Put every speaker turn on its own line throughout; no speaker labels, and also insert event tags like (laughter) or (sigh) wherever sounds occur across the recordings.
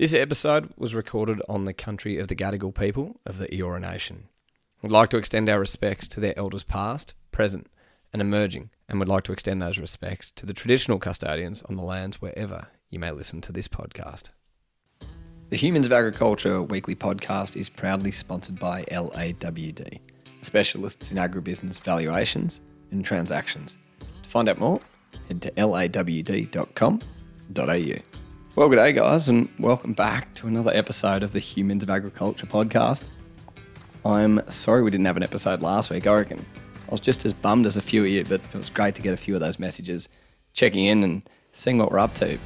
This episode was recorded on the country of the Gadigal people of the Eora Nation. We'd like to extend our respects to their elders past, present, and emerging, and would like to extend those respects to the traditional custodians on the lands wherever you may listen to this podcast. The Humans of Agriculture weekly podcast is proudly sponsored by LAWD, specialists in agribusiness valuations and transactions. To find out more, head to lawd.com.au. Well, good day, guys, and welcome back to another episode of the Humans of Agriculture podcast. I'm sorry we didn't have an episode last week. I reckon I was just as bummed as a few of you, but it was great to get a few of those messages, checking in and seeing what we're up to.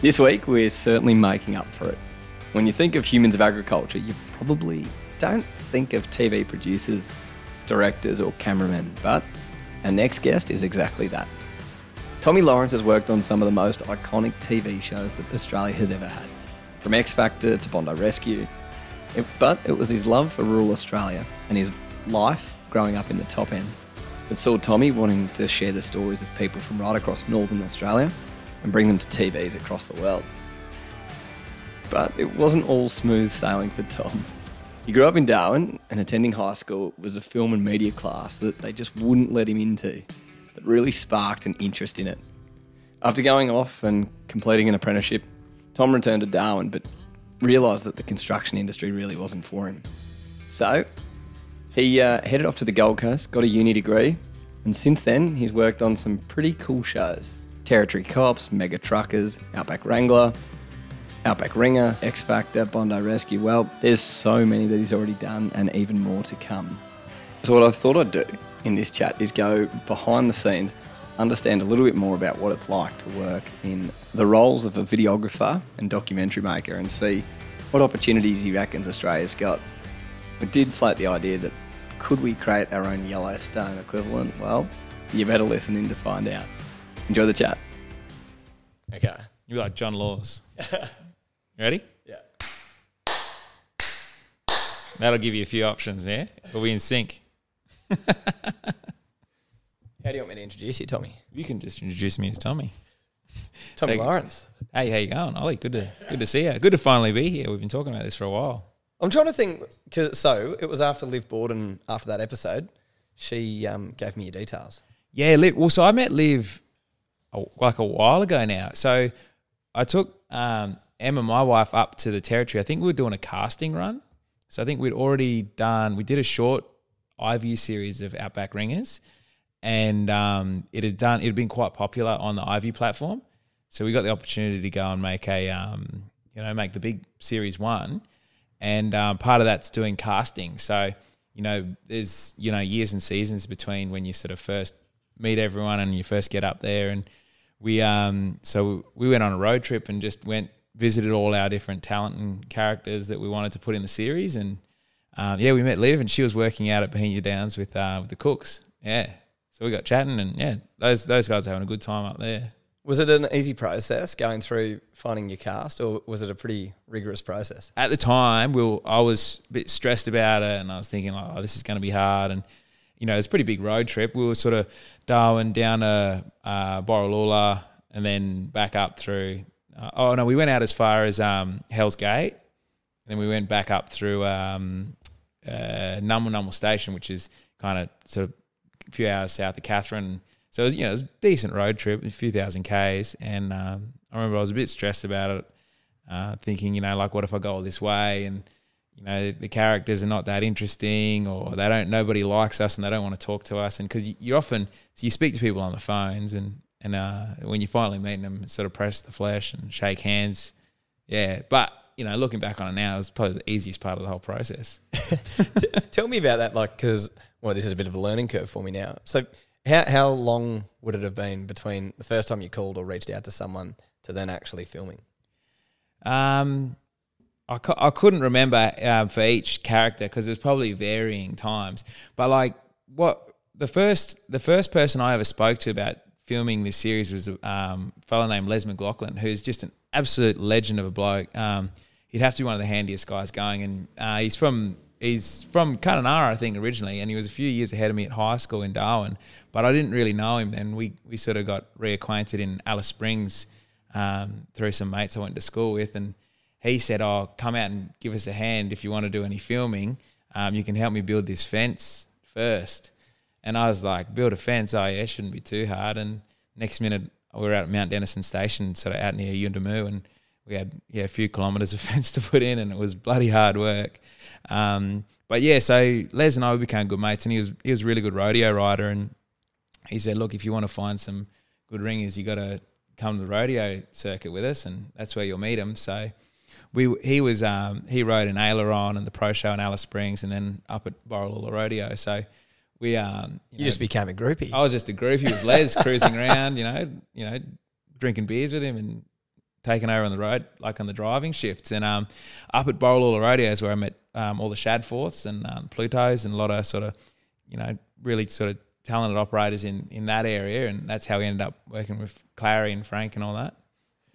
This week, we're certainly making up for it. When you think of humans of agriculture, you probably don't think of TV producers, directors, or cameramen, but our next guest is exactly that. Tommy Lawrence has worked on some of the most iconic TV shows that Australia has ever had, from X Factor to Bondi Rescue. It- but it was his love for rural Australia and his life growing up in the top end that saw Tommy wanting to share the stories of people from right across northern Australia and bring them to TVs across the world. But it wasn't all smooth sailing for Tom. He grew up in Darwin and attending high school was a film and media class that they just wouldn't let him into, really sparked an interest in it. After going off and completing an apprenticeship, Tom returned to Darwin but realised that the construction industry really wasn't for him. So he uh, headed off to the Gold Coast, got a uni degree, and since then he's worked on some pretty cool shows Territory Cops, Mega Truckers, Outback Wrangler, Outback Ringer, X Factor, Bondi Rescue. Well, there's so many that he's already done and even more to come. So, what I thought I'd do in this chat is go behind the scenes, understand a little bit more about what it's like to work in the roles of a videographer and documentary maker and see what opportunities he reckons Australia's got. We did float the idea that could we create our own Yellowstone equivalent? Well, you better listen in to find out. Enjoy the chat. Okay.
You're like John Laws. you (laughs) ready?
Yeah.
That'll give you a few options there. Are we in sync? (laughs)
How do you want me to introduce you, Tommy?
You can just introduce me as Tommy. (laughs)
Tommy
So-
Lawrence.
Hey, how you going, Ollie? Good to good to see you. Good to finally be here. We've been talking about this for a while.
I'm trying to think. 'cause- so it was after Liv Borden, after that episode, she um, gave me your details.
Yeah, Liv, well, so I met Liv a, like a while ago now. So I took um, Emma, my wife, up to the territory. I think we were doing a casting run. So I think we'd already done. We did a short iView series of Outback Ringers, and um, it had done. It had been quite popular on the iView platform. So we got the opportunity to go and make a, um, you know, make the big series one, and um, part of that's doing casting. So you know, there's you know years and seasons between when you sort of first meet everyone and you first get up there, and we um so we went on a road trip and just went visited all our different talent and characters that we wanted to put in the series, and um, yeah, we met Liv and she was working out at Bohemia Downs with uh, with the cooks. Yeah, so we got chatting, and yeah, those those guys are having a good time up there.
Was it an easy process going through finding your cast, or was it a pretty rigorous process?
at the time, we were, I was a bit stressed about it, and I was thinking, like, oh, this is going to be hard. And you know, it's a pretty big road trip. We were sort of Darwin down to uh, Borroloola, and then back up through. Uh, oh no, we went out as far as um, Hell's Gate, and then we went back up through um, uh, Numble Numble Station, which is kind of sort of a few hours south of Katherine. So it was, you know, it was a decent road trip, a few thousand k's, and um, I remember I was a bit stressed about it uh, thinking, you know, like, what if I go all this way and, you know, the characters are not that interesting or they don't, nobody likes us and they don't want to talk to us. And because you, you often, so you speak to people on the phones and, and uh, when you finally meet them, sort of press the flesh and shake hands. Yeah. But, you know, looking back on it now, it was probably the easiest part of the whole process. (laughs)
Tell me about that, like, because well, this is a bit of a learning curve for me now. So, how how long would it have been between the first time you called or reached out to someone to then actually filming?
Um, I, I couldn't remember um, for each character because it was probably varying times. But like what the first the first person I ever spoke to about filming this series was a um, fellow named Les McLaughlin, who's just an absolute legend of a bloke. Um, he'd have to be one of the handiest guys going, and uh, he's from he's from Kununurra, I think, originally, and he was a few years ahead of me at high school in Darwin. But I didn't really know him then. We we sort of got reacquainted in Alice Springs um, through some mates I went to school with, and he said, "Oh, come out and give us a hand if you want to do any filming. Um, you can help me build this fence first. And I was like, "Build a fence? Oh yeah, shouldn't be too hard." And next minute, we were out at Mount Denison Station, sort of out near Yuendumu, and we had yeah a few kilometres of (laughs) fence to put in, and it was bloody hard work. Um, but yeah, so Les and I became good mates, and he was he was a really good rodeo rider, and he said, "Look, if you want to find some good ringers, you got to come to the rodeo circuit with us, and that's where you'll meet him." So we he was um, he rode in Aileron and the Pro Show in Alice Springs, and then up at Borroloola Rodeo. So we um,
you, you know, just became a groupie.
I was just a groupie with Les (laughs) cruising around, you know, you know, drinking beers with him and taking over on the road, like on the driving shifts. And um, up at Borroloola Rodeo is where I met um, all the Shadforths and um, Plutos and a lot of sort of, you know, really sort of talented operators in in that area, and that's how we ended up working with Clary and Frank and all that.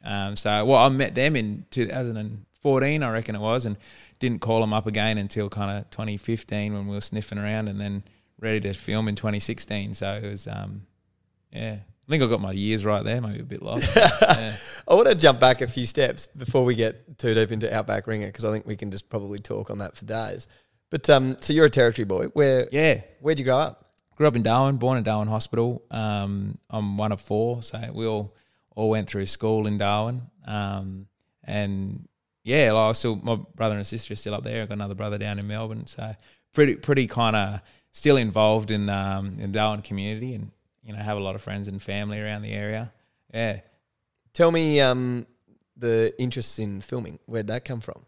Um, so, well, I met them in 2014, I reckon it was, and didn't call them up again until kind of 2015 when we were sniffing around, and then ready to film in 2016. So it was, um, yeah. I think I got my years right there, maybe a bit lost. (laughs) yeah.
I want to jump back a few steps before we get too deep into Outback Ringer because I think we can just probably talk on that for days. But um, so you're a territory boy. Where?
Yeah.
Where'd you grow up?
Grew up in Darwin, born in Darwin Hospital. Um, I'm one of four, so we all all went through school in Darwin. Um, and yeah, like I still my brother and sister are still up there. I've got another brother down in Melbourne, so pretty pretty kind of still involved in um, in Darwin community, and you know have a lot of friends and family around the area. Yeah.
Tell me um, the interest in filming. Where'd that come from?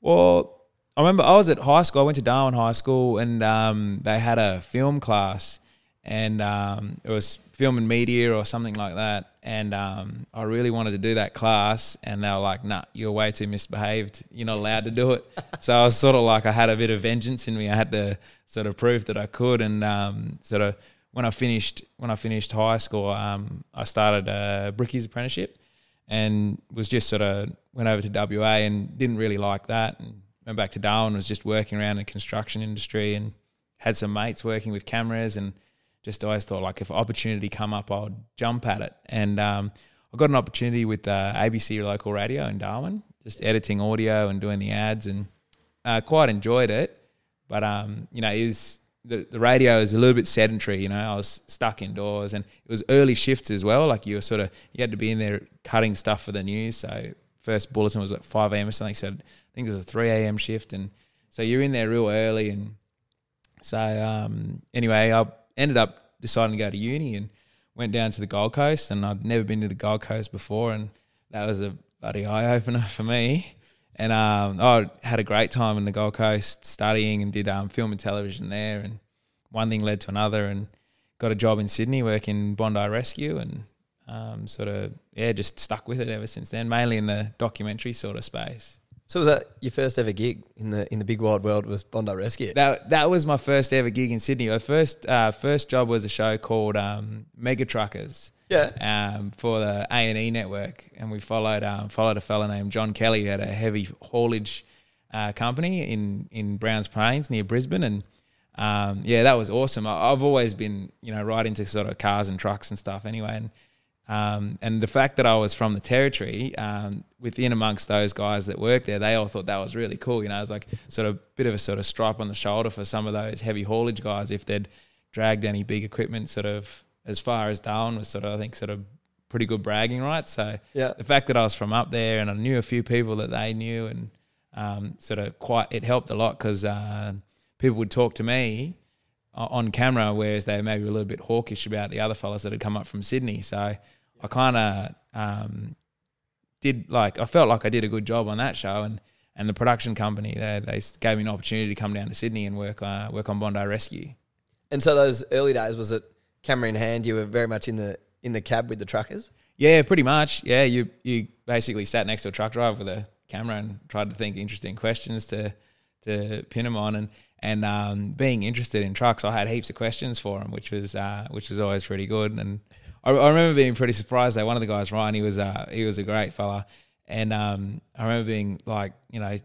Well, I remember I was at high school. I went to Darwin High School, and um, they had a film class, and um, it was film and media or something like that. And um, I really wanted to do that class, and they were like, "Nah, you're way too misbehaved. You're not allowed to do it." (laughs) so I was sort of like, I had a bit of vengeance in me. I had to sort of prove that I could, and um, sort of when I finished when I finished high school, um, I started a brickies apprenticeship, and was just sort of went over to WA and didn't really like that, and went back to Darwin. Was just working around in the construction industry and had some mates working with cameras and just always thought like if opportunity come up, I'd jump at it. And um, I got an opportunity with uh, ABC local radio in Darwin, just editing audio and doing the ads, and uh, quite enjoyed it. But um, you know, it was the, the radio is a little bit sedentary. You know, I was stuck indoors, and it was early shifts as well. Like you were sort of you had to be in there cutting stuff for the news. So first bulletin was at five a.m. or something. So I think it was a three a.m. shift, and so you're in there real early. And so um, anyway, I ended up deciding to go to uni and went down to the Gold Coast. And I'd never been to the Gold Coast before, and that was a bloody eye opener for me. And um, I had a great time in the Gold Coast studying and did um, film and television there. And one thing led to another, and got a job in Sydney working Bondi Rescue, and um, sort of yeah, just stuck with it ever since then. Mainly in the documentary sort of space.
So was that your first ever gig in the in the big wide world? Was Bondi Rescue?
That that was my first ever gig in Sydney. My first uh, first job was a show called um, Mega Truckers.
Yeah.
Um, for the A and E network, and we followed um, followed a fella named John Kelly who had a heavy haulage uh, company in in Browns Plains near Brisbane, and um, yeah, that was awesome. I, I've always been you know right into sort of cars and trucks and stuff anyway, and um, and the fact that I was from the territory, um, within amongst those guys that worked there, they all thought that was really cool. You know, it was like sort of a bit of a sort of stripe on the shoulder for some of those heavy haulage guys if they'd dragged any big equipment sort of as far as Darwin was sort of, I think, sort of pretty good bragging rights. So
yeah.
the fact that I was from up there and I knew a few people that they knew and um, sort of quite, it helped a lot because uh, people would talk to me on camera, whereas they maybe were a little bit hawkish about the other fellas that had come up from Sydney. So I kind of um, did like I felt like I did a good job on that show, and and the production company they they gave me an opportunity to come down to Sydney and work uh, work on Bondi Rescue.
And so those early days was it camera in hand? You were very much in the in the cab with the truckers.
Yeah, pretty much. Yeah, you you basically sat next to a truck driver with a camera and tried to think interesting questions to to pin them on and and um, being interested in trucks, I had heaps of questions for him, which was uh, which was always pretty good. And I, I, remember being pretty surprised that one of the guys, Ryan, he was uh, he was a great fella, and um, I remember being like, you know,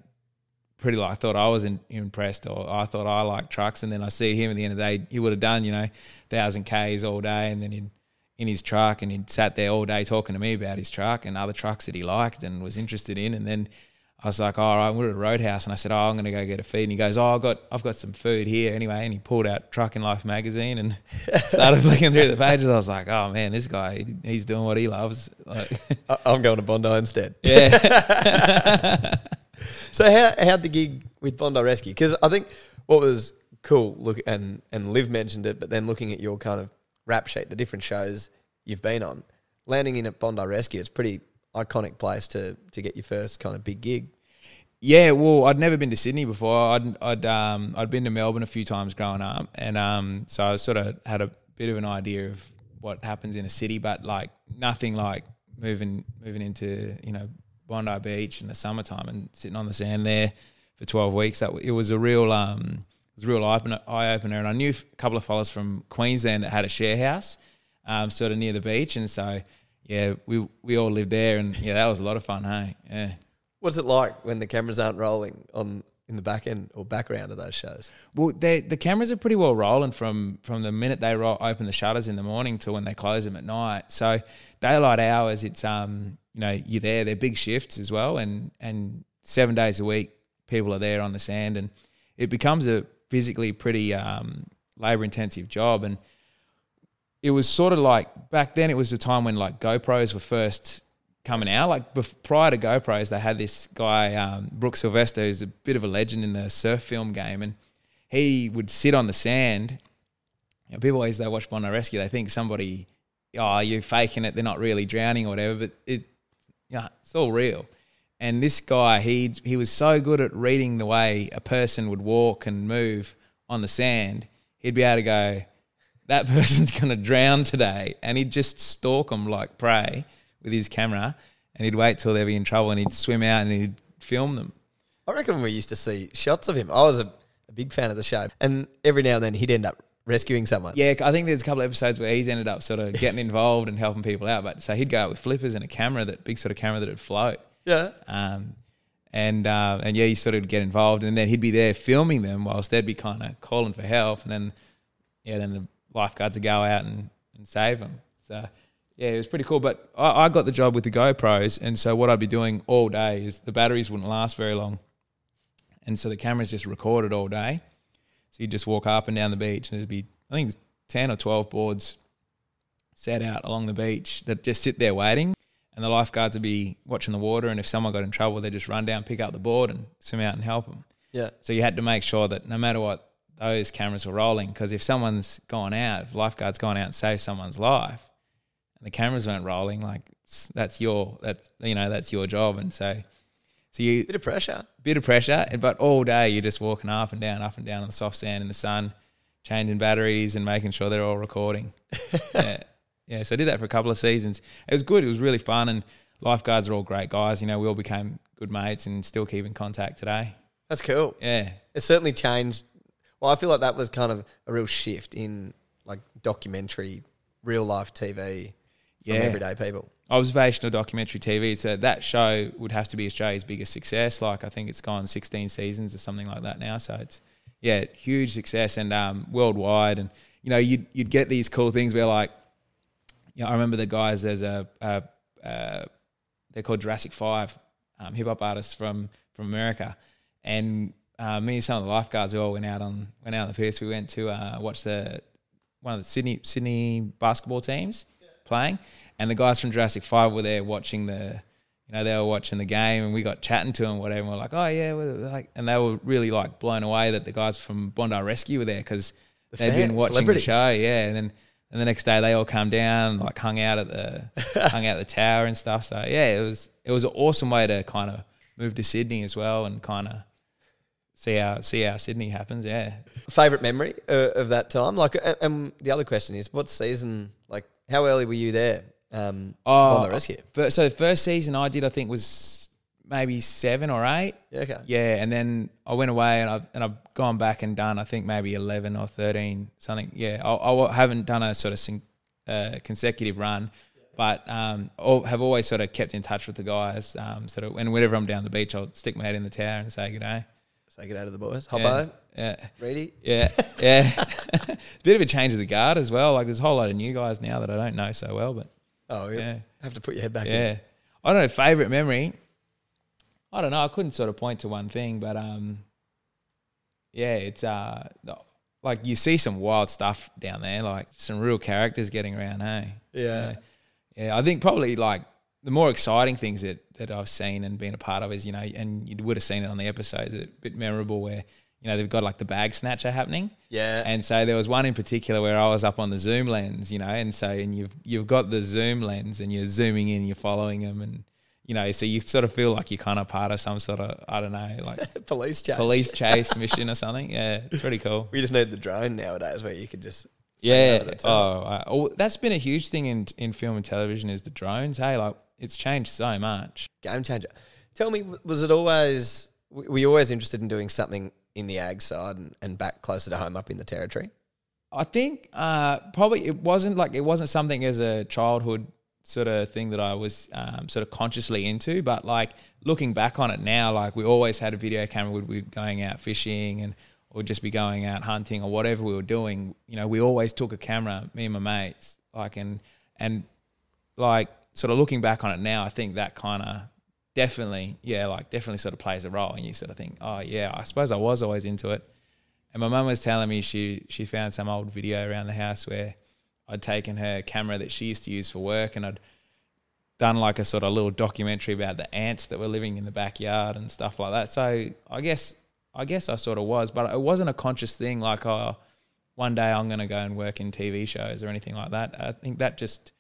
pretty like I thought I was in, impressed, or I thought I liked trucks, and then I see him at the end of the day, he would have done, you know, thousand k's all day, and then he'd in his truck, and he'd sat there all day talking to me about his truck and other trucks that he liked and was interested in, and then I was like, all right, we're at a roadhouse, and I said, oh, I'm gonna go get a feed. And he goes, oh, I've got, I've got some food here anyway. And he pulled out Trucking Life magazine and (laughs) started flicking through the pages. I was like, oh man, this guy, he's doing what he loves. Like, (laughs)
I'm going to Bondi instead. (laughs)
yeah,
So how how'd the gig with Bondi Rescue? Because I think what was cool, look and and Liv mentioned it, but then looking at your kind of rap sheet, the different shows you've been on, landing in at Bondi Rescue, it's pretty iconic place to to get your first kind of big gig.
Yeah, well, I'd never been to Sydney before. I'd I'd um I'd been to Melbourne a few times growing up, and um so I sort of had a bit of an idea of what happens in a city, but like nothing like moving moving into you know Bondi Beach in the summertime and sitting on the sand there for twelve weeks. That it was a real um it was a real eye opener, and I knew a couple of fellas from Queensland that had a share house, um sort of near the beach, and so yeah, we we all lived there, and yeah, that was a lot of fun. Hey, yeah.
What's it like when the cameras aren't rolling on in the back end or background of those shows?
Well, they, the cameras are pretty well rolling from from the minute they ro- open the shutters in the morning to when they close them at night. So daylight hours, it's um you know you're there. They're big shifts as well, and and seven days a week, people are there on the sand, and it becomes a physically pretty um, labor intensive job. And it was sort of like back then. It was the time when like GoPros were first coming out. Like prior to GoPros, they had this guy um, Brooke Sylvester, who's a bit of a legend in the surf film game, and he would sit on the sand. You know, people always they watch Bondi Rescue, they think somebody, oh, you're faking it. They're not really drowning or whatever, but it, yeah, it's all real. And this guy, he he was so good at reading the way a person would walk and move on the sand. He'd be able to go, that (laughs) person's going to drown today, and he'd just stalk them like prey with his camera, and he'd wait till they'd be in trouble, and he'd swim out and he'd film them.
I reckon we used to see shots of him. I was a, a big fan of the show, and every now and then he'd end up rescuing someone.
Yeah, I think there's a couple of episodes where he's ended up sort of getting involved and helping people out. But so he'd go out with flippers and a camera, that big sort of camera that would float.
yeah.
Um, and uh, and yeah, he sort of get involved, and then he'd be there filming them whilst they'd be kind of calling for help, and then yeah, then the lifeguards would go out and, and save them. So yeah, it was pretty cool. But I, I got the job with the GoPros, and so what I'd be doing all day is the batteries wouldn't last very long, and so the cameras just recorded all day. So you'd just walk up and down the beach, and there'd be I think it's ten or twelve boards set out along the beach that just sit there waiting and the lifeguards would be watching the water. And if someone got in trouble, they'd just run down, pick up the board, and swim out and help them.
Yeah.
So you had to make sure that no matter what, those cameras were rolling. Because if someone's gone out, if lifeguards gone out and saved someone's life, the cameras weren't rolling, like that's your that you know that's your job. And so, so you
Bit of pressure.
bit of pressure, but all day you're just walking up and down, up and down on the soft sand in the sun, changing batteries and making sure they're all recording. (laughs) yeah. yeah, so I did that for a couple of seasons. It was good. It was really fun, and lifeguards are all great guys. You know, we all became good mates and still keep in contact today.
That's cool.
Yeah,
It certainly changed. Well, I feel like that was kind of a real shift in like documentary, real life TV
Yeah.
everyday people.
observational documentary TV. So that show would have to be Australia's biggest success. Like I think it's gone 16 seasons or something like that now. So it's yeah, huge success and um, worldwide. And you know, you'd you'd get these cool things where like, you know, I remember the guys. There's a, a, a they're called Jurassic Five, um, hip hop artists from from America, and uh, me and some of the lifeguards we all went out on went out on the piers. We went to uh, watch the one of the Sydney Sydney basketball teams playing, and the guys from Jurassic Five were there watching the, you know, they were watching the game, and we got chatting to them, whatever. And we're like, oh yeah, like, and they were really like blown away that the guys from Bondi Rescue were there because
The
they'd been watching the show, yeah, and then. And the next day they all come down, like hung out at the (laughs) hung out at the tower and stuff. So yeah, it was it was an awesome way to kind of move to Sydney as well and kind of see how see how Sydney happens. Yeah,
Favorite memory uh, of that time? Like, and the other question is, what season? Like, how early were you there? Um,
Oh,
on the rescue.
So the first season I did, I think was maybe seven or eight.
Yeah, okay.
Yeah, and then I went away and I've and I've gone back and done I think maybe eleven or thirteen something. Yeah, I, I haven't done a sort of syn- uh, consecutive run, but um, al- have always sort of kept in touch with the guys. Um, sort of, and whenever I'm down the beach, I'll stick my head in the tower and say good day.
Say good day to the boys. Hobbo,
Yeah,
Reedy.
yeah, yeah. (laughs) Bit of a change of the guard as well. Like there's a whole lot of new guys now that I don't know so well, but
Oh, yeah.
yeah.
Have to put your head back in.
Yeah. I don't know, favourite memory. I don't know. I couldn't sort of point to one thing, but um, yeah, it's uh, like you see some wild stuff down there, like some real characters getting around. Hey,
Yeah.
yeah. yeah I think probably like the more exciting things that that I've seen and been a part of is you know, and you would have seen it on the episodes, a bit memorable where you know they've got like the bag snatcher happening.
Yeah.
And so there was one in particular where I was up on the zoom lens, you know, and so and you've you've got the zoom lens and you're zooming in, you're following them, and you know, so you sort of feel like you're kind of part of some sort of I don't know, like (laughs)
police chase.
police (laughs) chase mission or something. Yeah, it's pretty cool.
We just need the drone nowadays where you could just.
Yeah. Oh. I, oh, that's been a huge thing in in film and television is the drones. Hey, like it's changed so much.
Game changer. Tell me, was it always, were you always interested in doing something in the ag side and, and back closer to home up in the territory?
I think uh, probably it wasn't like it wasn't something as a childhood sort of thing that I was um, sort of consciously into, but like looking back on it now, like we always had a video camera. We'd be going out fishing and or just be going out hunting or whatever we were doing. You know, we always took a camera, me and my mates, like and and like sort of looking back on it now, I think that kind of definitely, yeah, like definitely sort of plays a role. And you sort of think, oh yeah, I suppose I was always into it. And my mum was telling me she she found some old video around the house where I'd taken her camera that she used to use for work and I'd done like a sort of little documentary about the ants that were living in the backyard and stuff like that. So I guess I guess I sort of was, but it wasn't a conscious thing like oh one day I'm going to go and work in TV shows or anything like that. I think that just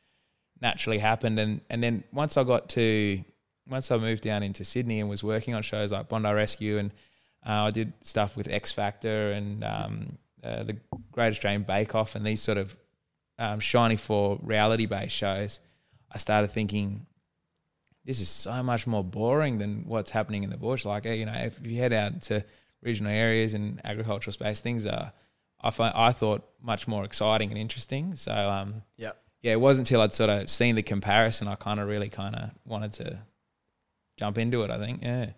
naturally happened and and then once I got to once I moved down into Sydney and was working on shows like Bondi Rescue and uh, I did stuff with X Factor and um, uh, the Great Australian Bake Off and these sort of um, shiny floor reality based shows. I started thinking, this is so much more boring than what's happening in the bush. Like, you know, if you head out to regional areas and agricultural space, things are, I find, I thought much more exciting and interesting. So, um,
Yeah.
yeah, it wasn't until I'd sort of seen the comparison, I kind of really kind of wanted to jump into it. I think, yeah.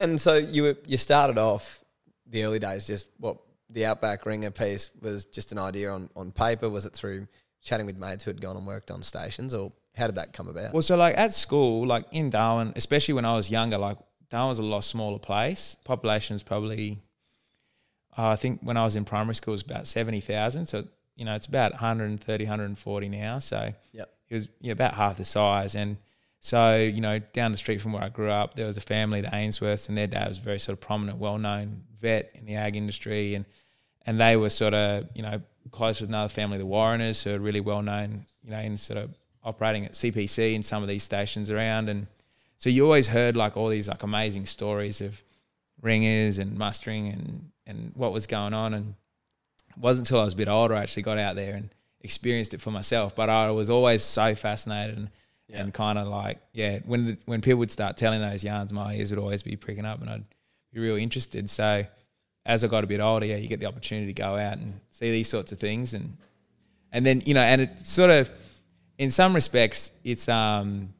And so you were, you started off the early days just what the Outback Ringer piece was just an idea on, on paper. Was it through chatting with mates who had gone and worked on stations, or how did that come about?
Well, so like at school, like in Darwin, especially when I was younger, like Darwin was a lot smaller place. Population was probably, uh, I think when I was in primary school, it was about 70,000. So, you know, it's about 130, 140 now. So
Yep.
it was you know, about half the size. And so, you know, down the street from where I grew up, there was a family, the Ainsworths, and their dad was a very sort of prominent, well known vet in the ag industry. And, and they were sort of, you know, close with another family, the Warreners, who are really well known, you know, in sort of operating at CPC in some of these stations around. And so you always heard like all these like amazing stories of ringers and mustering and, and what was going on. And it wasn't until I was a bit older I actually got out there and experienced it for myself. But I was always so fascinated and,
Yeah.
and kind of like, yeah, when the, when people would start telling those yarns, my ears would always be pricking up and I'd be real interested. So as I got a bit older, yeah, you get the opportunity to go out and see these sorts of things and and then, you know, and it sort of in some respects it's um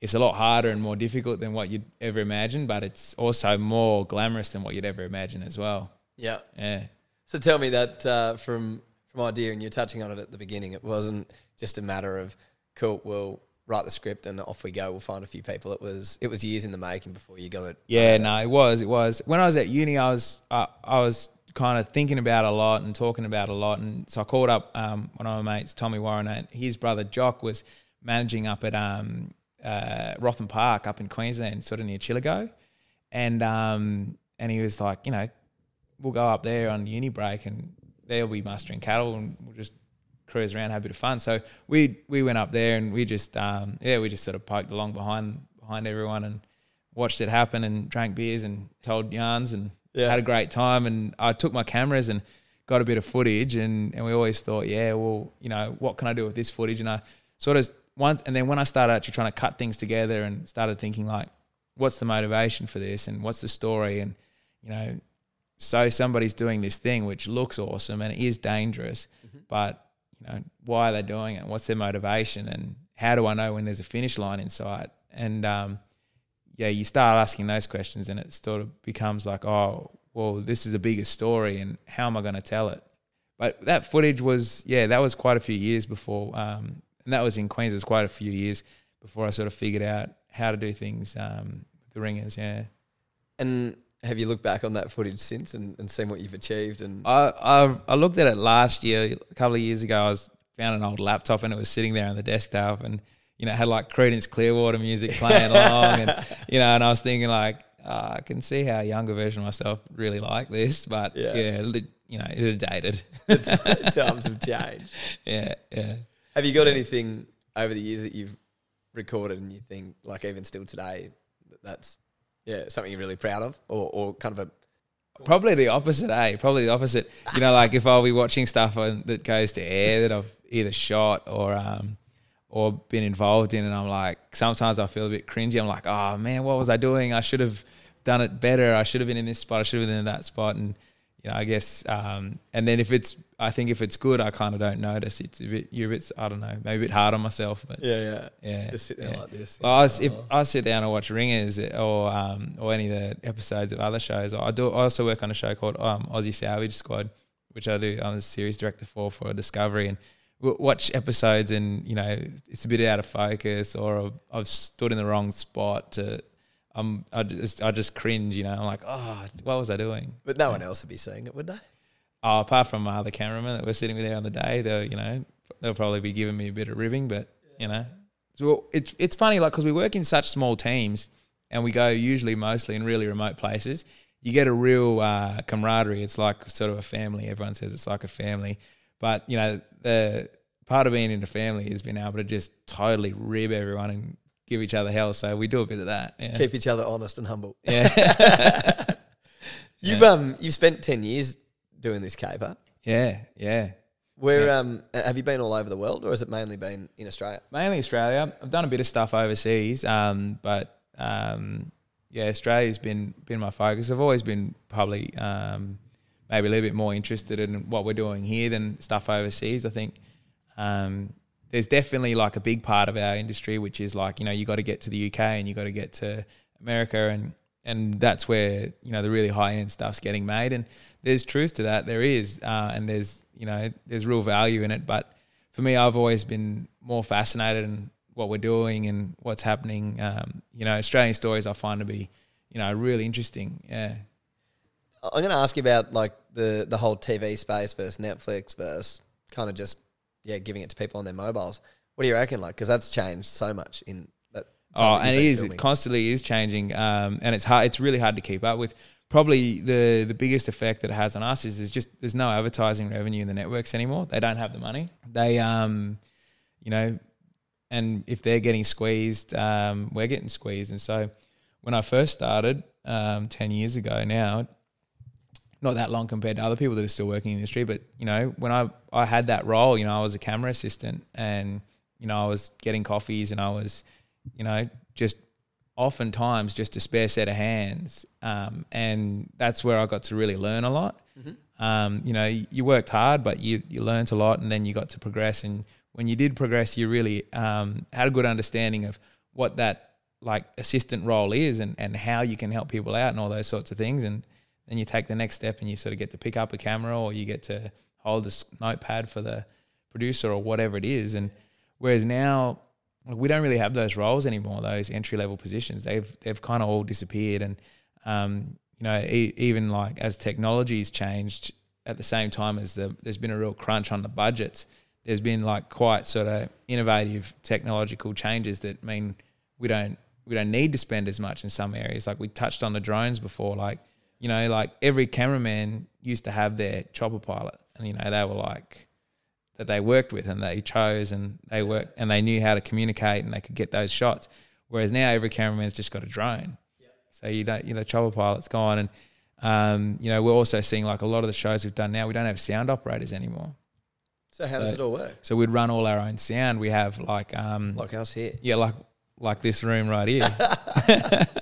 it's a lot harder and more difficult than what you'd ever imagine, but it's also more glamorous than what you'd ever imagine as well.
Yeah.
Yeah.
So tell me that uh, from from idea, and you're touching on it at the beginning. It wasn't just a matter of cool. We'll write the script and off we go. We'll find a few people. It was it was years in the making before you got it.
Yeah, no, it was. It was. When I was at uni, I was uh, I was kind of thinking about a lot and talking about a lot, and so I called up um, one of my mates, Tommy Warren, and his brother Jock was managing up at um, uh, Wrotham Park up in Queensland, sort of near Chillagoe, and um, and he was like, you know, we'll go up there on uni break, and they'll be mustering cattle, and we'll just cruise around, have a bit of fun. So we we went up there, and we just um, yeah, we just sort of poked along behind behind everyone and watched it happen and drank beers and told yarns and
Yeah.
had a great time. And I took my cameras and got a bit of footage. And, and we always thought, yeah, well, you know, what can I do with this footage? And I sort of once, and then when I started actually trying to cut things together and started thinking like, what's the motivation for this and what's the story? And, you know, so somebody's doing this thing which looks awesome and it is dangerous, but you know, why are they doing it? What's their motivation? And how do I know when there's a finish line in sight? And um, yeah, you start asking those questions, and it sort of becomes like, oh, well, this is a bigger story, and how am I going to tell it? But that footage was, yeah, that was quite a few years before, um, and that was in Queens. It was quite a few years before I sort of figured out how to do things um, with the ringers. Yeah.
And have you looked back on that footage since and, and seen what you've achieved? And
I, I I looked at it last year, a couple of years ago. I was found an old laptop and it was sitting there on the desktop, and you know had like Creedence Clearwater music (laughs) playing along, and you know, and I was thinking like uh, I can see how a younger version of myself really like this, but
Yeah.
yeah, you know, it had dated. (laughs)
times have changed.
yeah, yeah.
Have you got anything over the years that you've recorded and you think, like even still today, that that's yeah something you're really proud of, or, or kind of a
Probably the opposite, eh? Probably the opposite. You know, like if I'll be watching stuff on, that goes to air that I've either shot or um or been involved in, and I'm like, sometimes I feel a bit cringy. I'm like, oh man, what was I doing? I should have done it better. I should have been in this spot. I should have been in that spot. And you know, I guess, um, and then if it's, I think if it's good, I kind of don't notice. It's a bit, you're a bit, I don't know, maybe a bit hard on myself, but
yeah yeah
yeah,
just sit there
yeah.
like this.
well, I if I sit down and watch Ringers or um, or any of the episodes of other shows, I do. I also work on a show called um, Aussie Salvage Squad, which I do. I'm the series director for for Discovery, and we'll watch episodes, and you know it's a bit out of focus, or I've, I've stood in the wrong spot. To um, I just I just cringe. You know, I'm like, oh, what was I doing?
but no one else would be seeing it, would they?
Oh, apart from my other cameraman that we're sitting with there on the day, they'll you know they'll probably be giving me a bit of ribbing, but you know, so it's it's funny like because we work in such small teams and we go usually mostly in really remote places. You get a real uh, camaraderie. It's like sort of a family. Everyone says it's like a family, but you know the part of being in a family is being able to just totally rib everyone and give each other hell. So we do a bit of that. Yeah.
Keep each other honest and humble.
yeah. (laughs) (laughs)
You've um you've spent ten years doing this caper.
yeah. Yeah.
Where um have you been all over the world, or has it mainly been in Australia?
mainly Australia. I've done a bit of stuff overseas, um, but um, yeah, Australia's been been my focus. I've always been probably um, maybe a little bit more interested in what we're doing here than stuff overseas. I think um, there's definitely like a big part of our industry, which is like you know you got to get to the UK and you got to get to America and and that's where you know the really high end stuff's getting made. And there's truth to that there is uh, and there's you know there's real value in it. But for me I've always been more fascinated in what we're doing and what's happening. Um, you know Australian stories I find to be you know really interesting. Yeah.
I'm going to ask you about like the the whole TV space versus Netflix versus kind of just yeah giving it to people on their mobiles. What do you reckon? Like, because that's changed so much in that.
Oh,
that
and it
filming.
it constantly is changing, um, and it's hard. It's really hard to keep up with. Probably the the biggest effect that it has on us is there's just there's no advertising revenue in the networks anymore. They don't have the money. They um, you know, and if they're getting squeezed, um, we're getting squeezed. And so when I first started um, ten years ago now, not that long compared to other people that are still working in the industry, but you know, when I I had that role, you know, I was a camera assistant and you know, I was getting coffees and I was, you know, just oftentimes just a spare set of hands. Um, and that's where I got to really learn a lot. Um, you know, you, you worked hard, but you, you learned a lot and then you got to progress. And when you did progress, you really um, had a good understanding of what that like assistant role is and, and how you can help people out and all those sorts of things. And then you take the next step and you sort of get to pick up a camera or you get to hold this notepad for the producer or whatever it is. And whereas now we don't really have those roles anymore, those entry level positions. They've they've kind of all disappeared. And um, you know, e- even like as technology's changed at the same time as the, there's been a real crunch on the budgets. There's been like quite sort of innovative technological changes that mean we don't we don't need to spend as much in some areas. Like we touched on the drones before, like you know, like every cameraman used to have their chopper pilot, and you know they were like that they worked with and they chose and they worked and they knew how to communicate and they could get those shots. Whereas now every cameraman's just got a drone, so you don't you know chopper pilot's gone and. Um, you know, we're also seeing like a lot of the shows we've done now, we don't have sound operators anymore.
So how does it all work?
So we'd run all our own sound. We have like um
Like us here.
yeah, like like this room right here. (laughs) (laughs)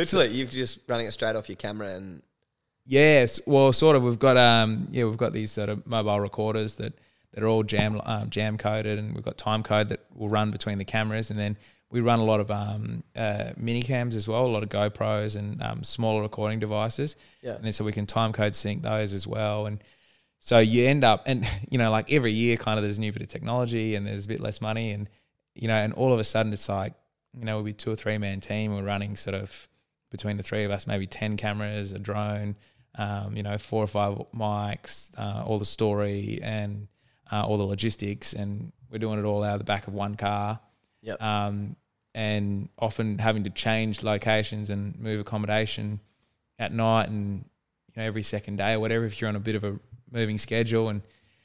Literally, you're just running it straight off your camera and
Yes, well, sort of. We've got um, yeah, we've got these sort of mobile recorders that that are all jam um, jam coded, and we've got time code that will run between the cameras, and then we run a lot of um, uh, mini cams as well, a lot of GoPros and um, smaller recording devices,
yeah.
and then so we can time code sync those as well, and so you end up, and (laughs) you know, like every year, kind of there's a new bit of technology, and there's a bit less money, and you know, and all of a sudden it's like, you know, we'll be two or three man team, we're running sort of between the three of us, maybe ten cameras, a drone, um, you know, four or five mics, uh, all the story and uh, all the logistics, and we're doing it all out of the back of one car.
Yep.
Um, and often having to change locations and move accommodation at night and you know every second day or whatever if you're on a bit of a moving schedule and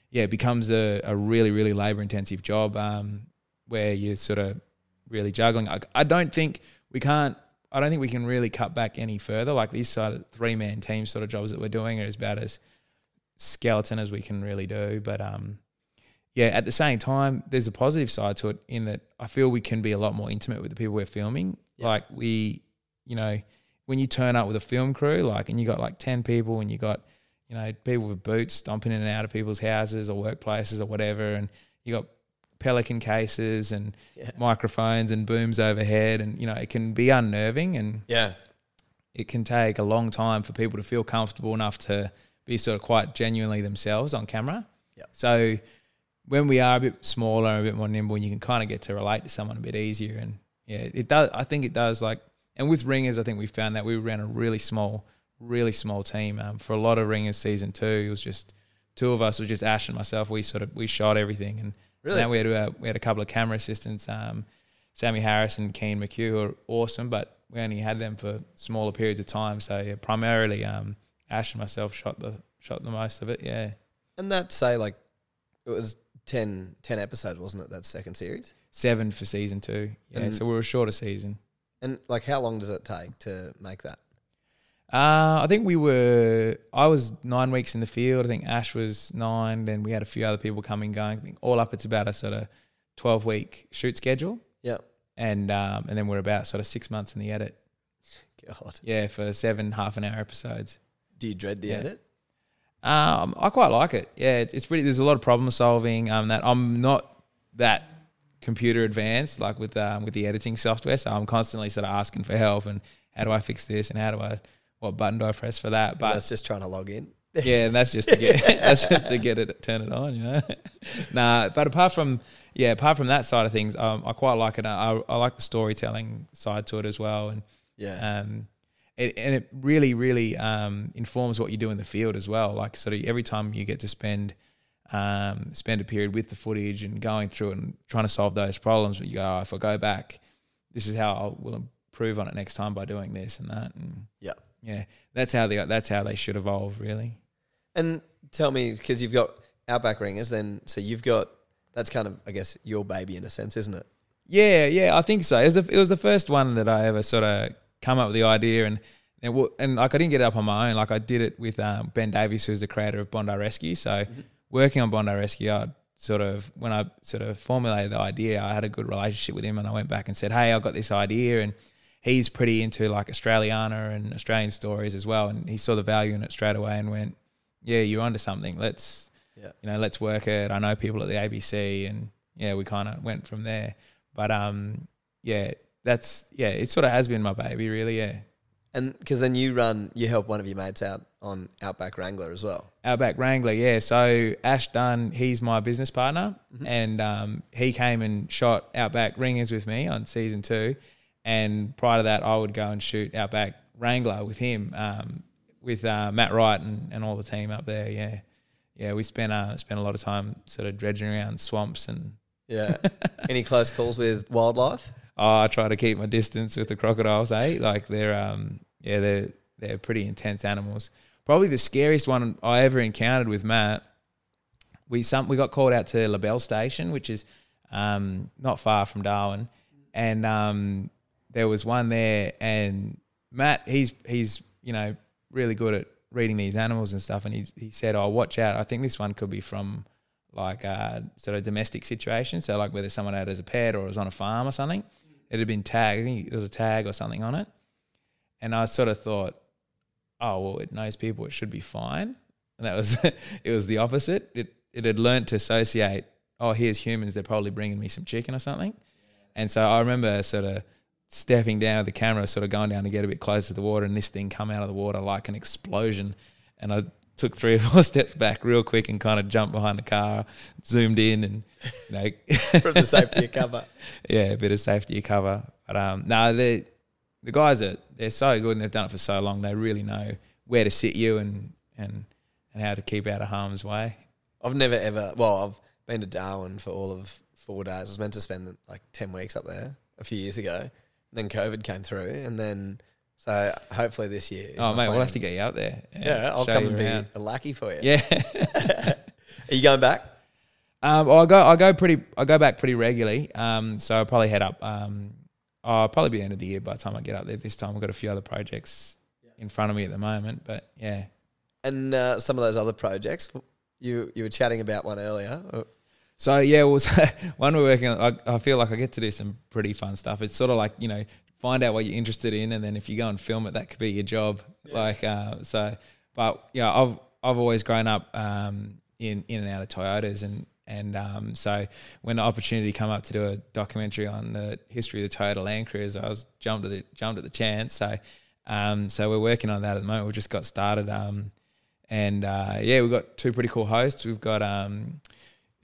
yeah it becomes a, a really really labor intensive job um, where you're sort of really juggling I, I don't think we can't I don't think we can really cut back any further like these sort of three man team sort of jobs that we're doing are as about as skeleton as we can really do but um yeah, at the same time, there's a positive side to it in that I feel we can be a lot more intimate with the people we're filming.
Yeah.
Like we, you know, when you turn up with a film crew, like, and you got like 10 people and you got, you know, people with boots stomping in and out of people's houses or workplaces or whatever. And you got pelican cases and
Yeah.
microphones and booms overhead. And, you know, it can be unnerving and
Yeah.
it can take a long time for people to feel comfortable enough to be sort of quite genuinely themselves on camera.
Yep.
So when we are a bit smaller and a bit more nimble, and you can kind of get to relate to someone a bit easier. And yeah, it does. I think it does. Like, and with ringers, I think we found that we ran a really small, really small team. Um, for a lot of ringers, season two, it was just two of us. It was just Ash and myself. We sort of we shot everything, and
Really?
now we had uh, we had a couple of camera assistants, um, Sammy Harris and Keen McHugh, are awesome, but we only had them for smaller periods of time. So yeah, primarily um, Ash and myself shot the shot the most of it. Yeah,
And that say like it was 10, 10 episodes, wasn't it? That second series.
seven for season two. Yeah,
And-
so we were a shorter season.
And like, how long does it take to make that?
Uh, I think we were. I was nine weeks in the field. I think Ash was nine. Then we had a few other people coming going. I think all up, it's about a sort of twelve week shoot schedule,
Yeah.
and um, and then we're about sort of six months in the edit.
God.
Yeah, for seven half an hour episodes.
Do you dread the
Yeah.
edit?
Um, I quite like it. Yeah, it's, it's pretty. There's a lot of problem solving. Um, that I'm not that computer advanced like with um with the editing software, so I'm constantly sort of asking for help and how do I fix this and how do I what button do I press for that?
But that's just trying to log in. (laughs)
yeah, and that's just to get (laughs) that's just to get it turn it on, you know. (laughs) nah, but apart from yeah, apart from that side of things, um, I quite like it. I, I like the storytelling side to it as well, and
Yeah.
um, it, and it really, really um, informs what you do in the field as well. Like sort of every time you get to spend um, spend a period with the footage and going through it and trying to solve those problems, but you go, oh, if I go back, this is how I will improve on it next time by doing this and that, and
Yeah.
Yeah, that's how they that's how they should evolve, really.
And tell me, because you've got Outback Ringers, then so you've got that's kind of I guess your baby in a sense, isn't it?
Yeah, yeah, I think so. It was, the, it was the first one that I ever sort of come up with the idea and and, wa- and like I didn't get it up on my own. Like I did it with um, Ben Davies, who's the creator of Bondi Rescue. So working on Bondi Rescue, I sort of when I sort of formulated the idea, I had a good relationship with him, and I went back and said, "Hey, I got this idea," and he's pretty into like Australiana and Australian stories as well, and he saw the value in it straight away and went, "Yeah, you're onto something. Let's."
Yeah.
you know, let's work it. I know people at the ABC, and yeah, we kind of went from there. But um, yeah, that's yeah, it sort of has been my baby, really. Yeah,
And because then you run, you help one of your mates out on Outback Wrangler as well.
Outback Wrangler, yeah. So Ash Dunn, he's my business partner, and um, he came and shot Outback Ringers with me on season two. And prior to that, I would go and shoot Outback Wrangler with him, um, with uh, Matt Wright and, and all the team up there. Yeah, yeah. We spent uh, spent a lot of time sort of dredging around swamps and
Yeah. Any close calls with wildlife? (laughs)
Oh, I try to keep my distance with the crocodiles, eh? Like they're um yeah, they're they're pretty intense animals. Probably the scariest one I ever encountered with Matt. We some we got called out to La Belle Station, which is um not far from Darwin, and um there was one there, and Matt he's he's you know really good at reading these animals and stuff, and he he said, "Oh, watch out! I think this one could be from." Like uh, sort of domestic situation, so like whether someone had as a pet or was on a farm or something, it had been tagged. I think there was a tag or something on it. And I sort of thought, oh well, it knows people, it should be fine. And that was (laughs) it was the opposite. It it had learnt to associate. Oh, here's humans. They're probably bringing me some chicken or something. And so I remember sort of stepping down with the camera, sort of going down to get a bit closer to the water, and this thing come out of the water like an explosion. And I took three (laughs) or four steps back real quick and kind of jumped behind the car, zoomed in, and you know, (laughs)
From the safety of cover. (laughs)
yeah, a bit of safety of cover. But um, no, the the guys are they're so good and they've done it for so long. They really know where to sit you and and and how to keep out of harm's way.
I've never ever. Well, I've been to Darwin for all of four days. I was meant to spend like ten weeks up there a few years ago. Then COVID came through, and then so hopefully this year.
Oh mate, we'll have to get you out there.
Yeah, I'll come and be
around.
a lackey for you.
Yeah. (laughs)
Are you going back?
Um, well, I go, I go pretty, I go back pretty regularly. Um, so I'll probably head up. Um, I'll probably be the end of the year by the time I get up there. This time I've got a few other projects in front of me at the moment, but yeah.
And uh, some of those other projects, you you were chatting about one earlier.
So yeah, well, (laughs) so one we're working on. I, I feel like I get to do some pretty fun stuff. It's sort of like you know, find out what you're interested in, and then if you go and film it, that could be your job. Like uh, so, but yeah, I've I've always grown up um, in in and out of Toyotas, and and um, so when the opportunity come up to do a documentary on the history of the Toyota Land Cruiser, I was jumped at the jumped at the chance. So um, so we're working on that at the moment. We've just got started. Um, and uh, yeah, we've got two pretty cool hosts. We've got um,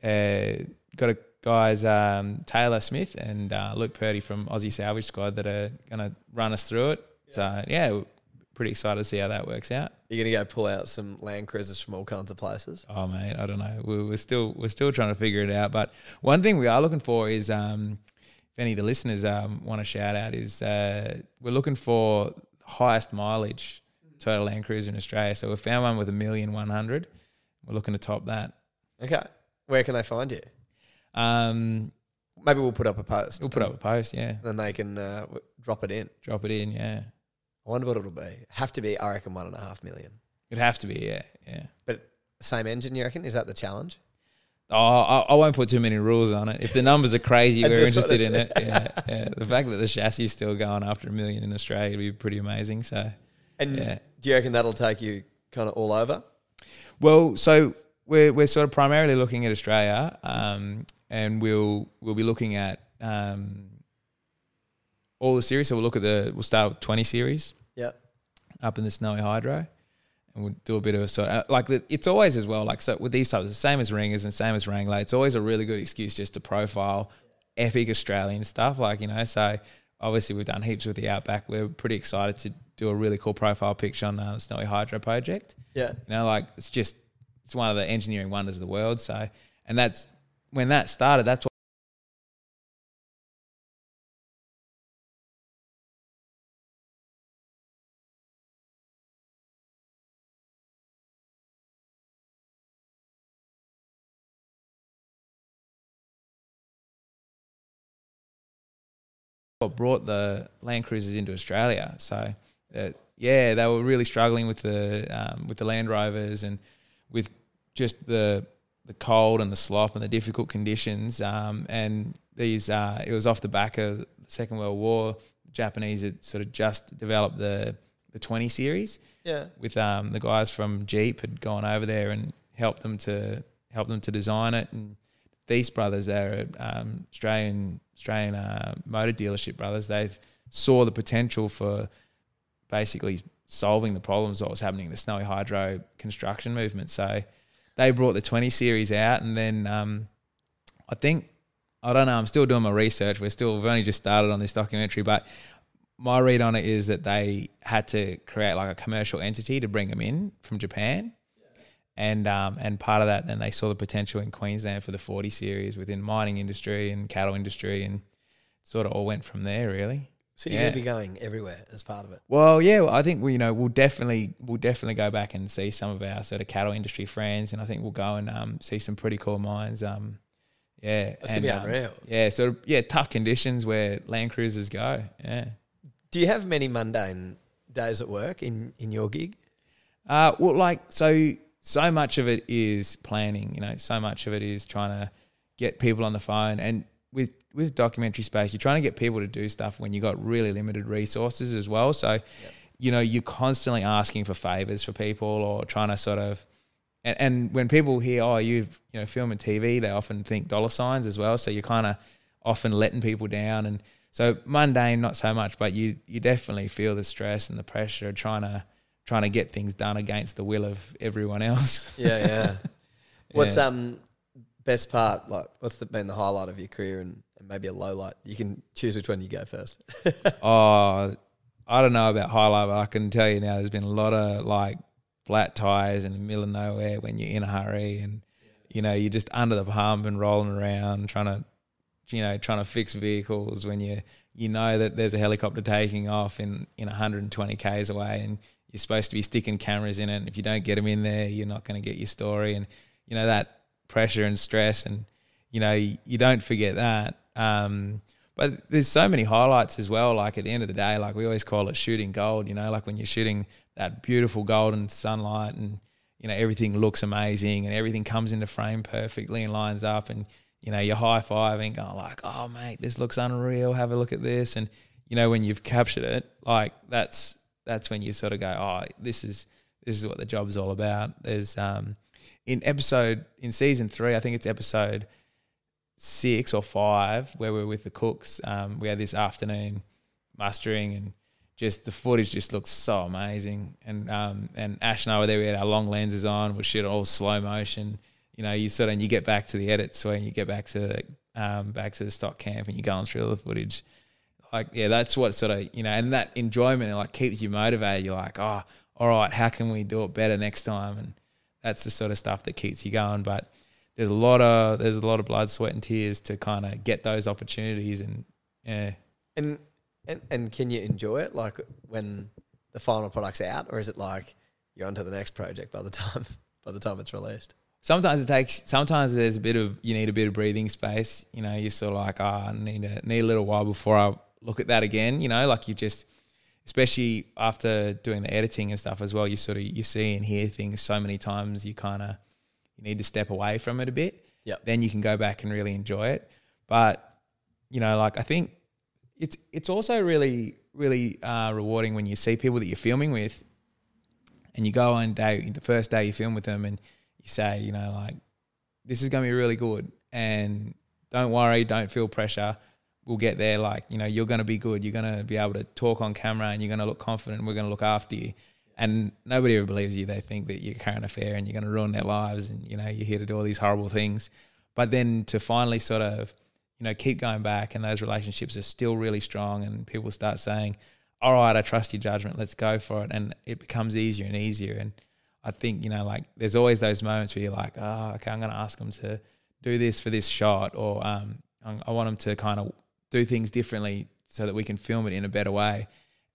uh, got a guys um, Taylor Smith and uh, Luke Purdy from Aussie Salvage Squad that are going to run us through it. So yeah, we're pretty excited to see how that works out.
you're going to go pull out some Land Cruisers from all kinds of places.
Oh mate, I don't know. We're, we're still we're still trying to figure it out. But one thing we are looking for is um, if any of the listeners um, want to shout out is uh, we're looking for highest mileage total Land Cruiser in Australia. So we found one with a million one hundred. We're looking to top that.
Okay, where can they find you?
Um,
Maybe we'll put up a post.
we'll put up a post. Yeah,
and then they can uh, w- drop it in.
drop it in. Yeah,
I wonder what it'll be. Have to be, I reckon, one and a half million.
it'd have to be. Yeah, yeah.
But same engine, you reckon? Is that the challenge?
Oh, I, I won't put too many rules on it. If the numbers are crazy, (laughs)
I
we're
just
interested in it. Yeah, yeah. The fact that the chassis is still going after a million in Australia would be pretty amazing. So,
And
Yeah.
do you reckon that'll take you kind of all over?
well, so we're we're sort of primarily looking at Australia, um, and we'll we'll be looking at um, all the series. So we'll look at the we'll start with twenty series
Yeah.
up in the snowy hydro. And we'll do a bit of a sort of like it's always as well like so with these types the same as ringers and same as wrangler it's always a really good excuse just to profile epic Australian stuff like you know so obviously we've done heaps with the outback we're pretty excited to do a really cool profile picture on uh, the snowy hydro project
Yeah.
you know like it's just it's one of the engineering wonders of the world so and that's when that started that's what what brought the Land Cruisers into Australia. So, uh, yeah, they were really struggling with the um, with the Land Rovers and with just the the cold and the slop and the difficult conditions. Um, and these, uh, it was off the back of the Second World War. The Japanese had sort of just developed the the 20 series
Yeah.
with um, the guys from Jeep had gone over there and helped them to help them to design it. And these brothers, they're um, Australian Australian uh, motor dealership brothers. They saw the potential for basically solving the problems what was happening in the snowy hydro construction movement. So they brought the 20 series out, and then um, I think I don't know. I'm still doing my research. We're still we've only just started on this documentary, but my read on it is that they had to create like a commercial entity to bring them in from Japan. And um, and part of that, then they saw the potential in Queensland for the 40 series within mining industry and cattle industry, and sort of all went from there, really.
So you're going to be going everywhere as part of it.
Well, yeah, well, I think we, you know, we'll definitely, we'll definitely go back and see some of our sort of cattle industry friends, and I think we'll go and um, see some pretty cool mines. Um, yeah,
That's
and,
to be
um,
unreal.
Yeah, so yeah, tough conditions where Land Cruisers go. Yeah.
Do you have many mundane days at work in, in your gig?
Uh, well, like so, so much of it is planning. You know, so much of it is trying to get people on the phone, and with with documentary space, you're trying to get people to do stuff when you got really limited resources as well. So, you know, you're constantly asking for favors for people or trying to sort of. And, and when people hear, oh, you you know, film and TV, they often think dollar signs as well. So you're kind of often letting people down, and so mundane, not so much, but you you definitely feel the stress and the pressure of trying to trying to get things done against the will of everyone else.
Yeah, yeah. (laughs) What's
Yeah.
um best part? Like, what's the, been the highlight of your career and, and maybe a low light? You can choose which one you go first. (laughs)
oh, I don't know about highlight, but I can tell you now, there's been a lot of like flat tires in the middle of nowhere when you're in a hurry, and you know you're just under the pump and rolling around trying to, you know, trying to fix vehicles when you you know that there's a helicopter taking off in in 120 k's away, and you're supposed to be sticking cameras in it. And if you don't get them in there, you're not going to get your story, and you know that pressure and stress, and you know you, don't forget that. Um, but there's so many highlights as well. Like at the end of the day, like we always call it shooting gold. You know, like when you're shooting that beautiful golden sunlight and you know everything looks amazing and everything comes into frame perfectly and lines up and you know you're high fiving, going like, "Oh mate, this looks unreal. Have a look at this." And you know when you've captured it, like that's that's when you sort of go, "Oh, this is this is what the job's all about." There's um in episode in season three, I think it's episode six or five where we are with the cooks. Um, we had this afternoon mustering and just the footage just looks so amazing. And um, and Ash and I were there. We had our long lenses on. We shot all slow motion. You know, you sort of and you get back to the edits when you get back to the, um, back to the stock camp and you're going through all the footage. Like yeah, that's what sort of you know, and that enjoyment like keeps you motivated. You're like, oh, all right, how can we do it better next time? And that's the sort of stuff that keeps you going. But there's a lot of there's a lot of blood, sweat, and tears to kind of get those opportunities, and yeah.
And and and can you enjoy it like when the final product's out, or is it like you're on to the next project by the (laughs) time by the time it's released?
Sometimes it takes. Sometimes there's a bit of you need a bit of breathing space. You know, you're sort of like, oh, I need a need a little while before I look at that again. You know, like you just, especially after doing the editing and stuff as well. You sort of you see and hear things so many times. You kind of you need to step away from it a bit.
Yeah.
Then you can go back and really enjoy it. But you know, like I think it's it's also really really uh, rewarding when you see people that you're filming with, and you go on day the first day you film with them, and you say, you know, like this is going to be really good, and don't worry, don't feel pressure. We'll get there. Like you know, you're going to be good. You're going to be able to talk on camera, and you're going to look confident. We're going to look after you and nobody ever believes you. They think that you're current affair and you're going to ruin their lives, and you know you're here to do all these horrible things. But then to finally sort of, you know, keep going back, and those relationships are still really strong, and people start saying, "All right, I trust your judgment. Let's go for it," and it becomes easier and easier. And I think you know, like there's always those moments where you're like, "Oh, okay, I'm going to ask them to do this for this shot," or um, I want them to kind of do things differently so that we can film it in a better way.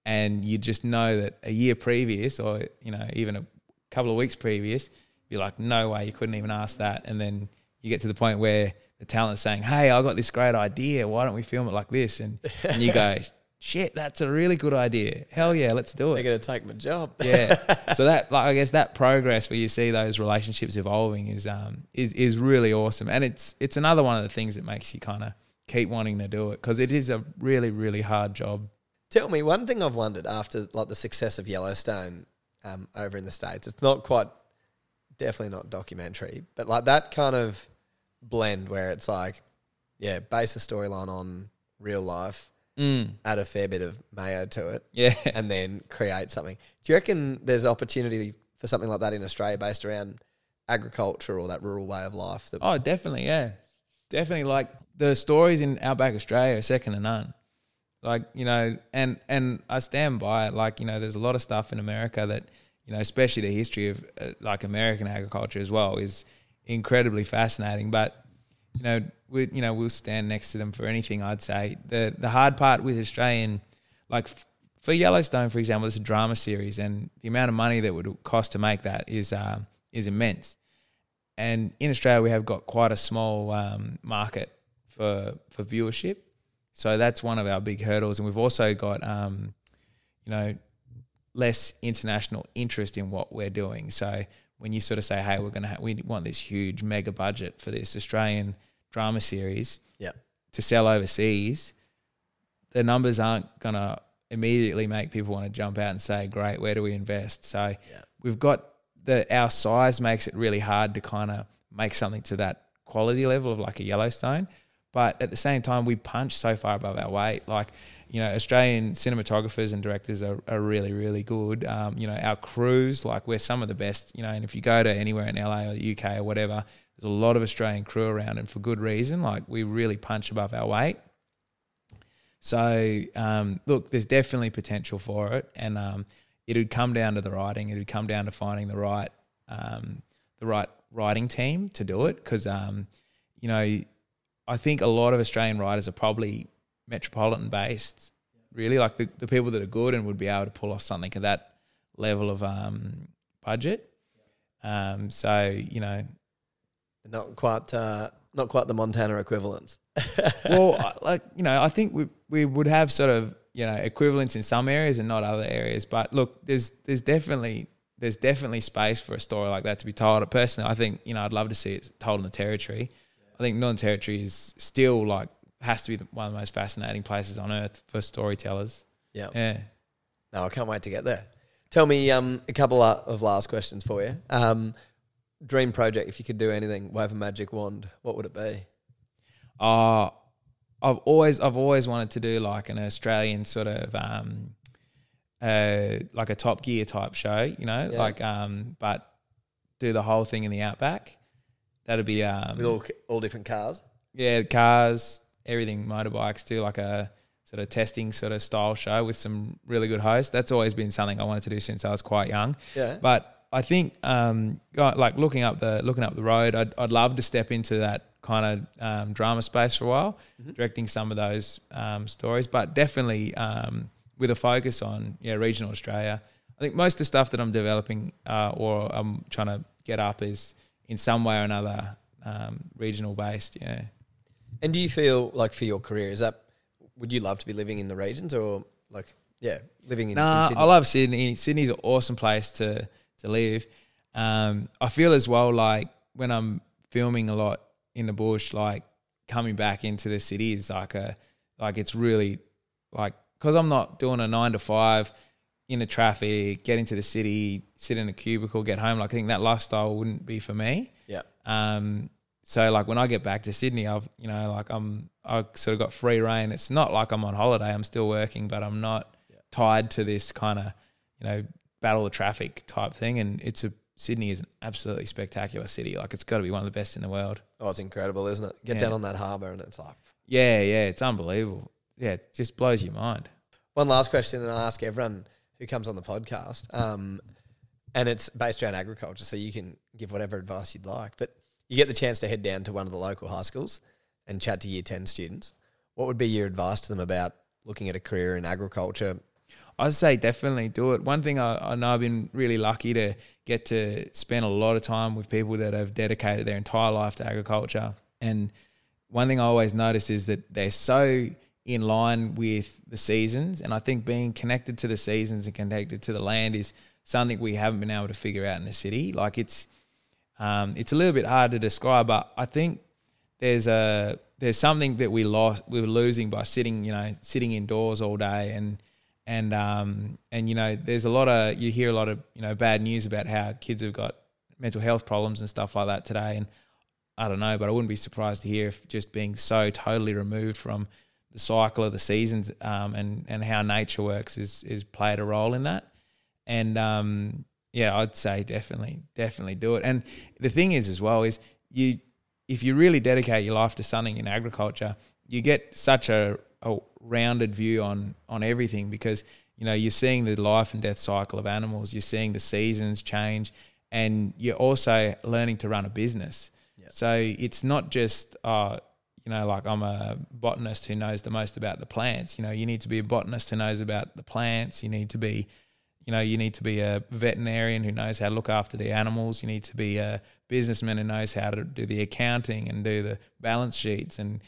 And you just know that a year previous or you know even a couple of weeks previous you're like no way you couldn't even ask that. And then you get to the point where the talent's saying hey i got this great idea. Why don't we film it like this? And, and you go (laughs) shit that's a really good idea. Hell yeah let's do
it. They're going to take my job.
Yeah. (laughs) So that like i guess that progress where you see those relationships evolving is um is is really awesome. And it's it's another one of the things that makes you kind of keep wanting to do it because it is a really really hard job
Tell me one thing I've wondered after like the success of Yellowstone um, over in the states. It's not quite, definitely not documentary, but like that kind of blend where it's like, yeah, base the storyline on real life,
mm.
add a fair bit of mayo to it,
yeah, (laughs)
and then create something. Do you reckon there's opportunity for something like that in Australia based around agriculture or that rural way of life? That
oh, definitely, yeah, definitely. Like the stories in Outback Australia are second to none. Like you know, and and I stand by it. Like you know, there's a lot of stuff in America that you know, especially the history of uh, like American agriculture as well is incredibly fascinating. But you know, we you know we'll stand next to them for anything. I'd say the the hard part with Australian, like f- for Yellowstone, for example, it's a drama series, and the amount of money that would cost to make that is uh, is immense. And in Australia, we have got quite a small um, market for for viewership. So that's one of our big hurdles, and we've also got, um, you know, less international interest in what we're doing. So when you sort of say, "Hey, we're gonna ha- we want this huge mega budget for this Australian drama series
yeah.
to sell overseas," the numbers aren't gonna immediately make people want to jump out and say, "Great, where do we invest?" So
yeah.
we've got the our size makes it really hard to kind of make something to that quality level of like a Yellowstone. But at the same time, we punch so far above our weight. Like, you know, Australian cinematographers and directors are, are really, really good. Um, you know, our crews, like, we're some of the best, you know, and if you go to anywhere in LA or the UK or whatever, there's a lot of Australian crew around and for good reason. Like, we really punch above our weight. So um, look, there's definitely potential for it, and um, it would come down to the writing, It would come down to finding the right um, the right writing team to do it because um, you know I think a lot of Australian riders are probably metropolitan based, really like the, the people that are good and would be able to pull off something at that level of um, budget. Um, so you know,
Not quite, uh, not quite the Montana equivalents. (laughs)
well, I- like you know, I think we we would have sort of you know equivalents in some areas and not other areas. But look, there's there's definitely there's definitely space for a story like that to be told. Personally, I think you know I'd love to see it told in the territory. I think Northern Territory is still like has to be the, one of the most fascinating places on earth for storytellers.
Yeah.
Yeah.
No, I can't wait to get there. Tell me um, a couple of last questions for you. Um, dream project, if you could do anything, wave a magic wand, what would it be?
Uh I've always I've always wanted to do like an Australian sort of um uh like a Top Gear type show, you know,
Yeah.
like um but do the whole thing in the outback. That'd be um
With all all different cars.
yeah, cars, everything, motorbikes, do like a sort of testing sort of style show with some really good hosts. That's always been something I wanted to do since I was quite young.
Yeah.
But I think um, like looking up the looking up the road, I'd, I'd love to step into that kind of um, drama space for a while, directing some of those um, stories. But definitely um, with a focus on yeah regional Australia. I think most of the stuff that I'm developing uh, or I'm trying to get up is in some way or another um, regional based. Yeah.
And do you feel like for your career, is that would you love to be living in the regions or like yeah, living in, in
Nah,
Sydney?
I love Sydney. Sydney's an awesome place to to live. Um, I feel as well like when I'm filming a lot in the bush, like coming back into the city is like a like it's really like because I'm not doing a nine to five in the traffic, get into the city, sit in a cubicle, get home. Like I think that lifestyle wouldn't be for me.
yeah.
Um, so like when I get back to Sydney, I've you know like I'm I sort of got free reign. It's not like I'm on holiday. I'm still working, but I'm not tied to this kind of you know battle of traffic type thing. And it's a Sydney is an absolutely spectacular city. Like it's got to be one of the best in the world.
Oh, it's incredible, isn't it? Get
Yeah.
down on that harbour and it's like
Yeah, yeah, it's unbelievable. Yeah, it just blows your mind.
One last question, and I ask everyone who comes on the podcast, um, and it's based around agriculture, so you can give whatever advice you'd like. But you get the chance to head down to one of the local high schools and chat to year 10 students. What would be your advice to them about looking at a career in agriculture?
I'd say definitely do it. One thing I, I know I've been really lucky to get to spend a lot of time with people that have dedicated their entire life to agriculture. And one thing I always notice is that they're so in line with the seasons. And I think being connected to the seasons and connected to the land is something we haven't been able to figure out in the city. Like it's um, it's a little bit hard to describe, but I think there's a there's something that we lost we were losing by sitting you know sitting indoors all day and and um and you know there's a lot of you hear a lot of you know bad news about how kids have got mental health problems and stuff like that today and I don't know but I wouldn't be surprised to hear if just being so totally removed from the cycle of the seasons um and and how nature works is is played a role in that. And um yeah I'd say definitely definitely do it. And the thing is as well is you if you really dedicate your life to something in agriculture, you get such a, a rounded view on on everything because you know you're seeing the life and death cycle of animals, you're seeing the seasons change, and you're also learning to run a business. So it's not just uh, you know like I'm a botanist who knows the most about the plants. You know, you need to be a botanist who knows about the plants. You need to be you know, you need to be a veterinarian who knows how to look after the animals. You need to be a businessman who knows how to do the accounting and do the balance sheets and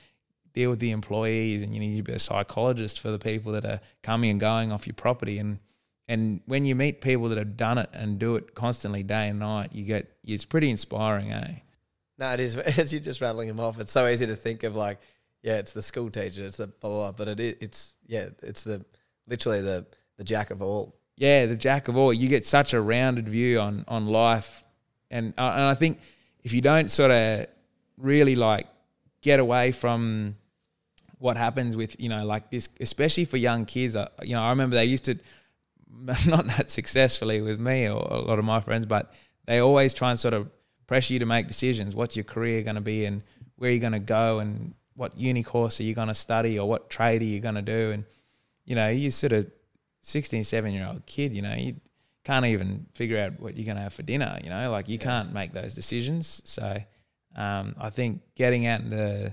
deal with the employees. And you need to be a psychologist for the people that are coming and going off your property. And and when you meet people that have done it and do it constantly day and night, you get it's pretty inspiring, eh?
No, it is. (laughs) As you're just rattling them off, it's so easy to think of like, yeah, it's the school teacher, it's the blah, blah, blah but it is, it's, yeah, it's the, literally the, the jack of all.
yeah, the jack of all. You get such a rounded view on on life, and uh, and I think if you don't sort of really like get away from what happens with you know like this, especially for young kids. uh, You know, I remember they used to (laughs) not that successfully with me or a lot of my friends, but they always try and sort of pressure you to make decisions. What's your career going to be, and where are you're going to go, and what uni course are you going to study or what trade are you going to do and you know you sort of 16 17 year old kid you know you can't even figure out what you're going to have for dinner you know like you
Yeah.
can't make those decisions so um, I think getting out into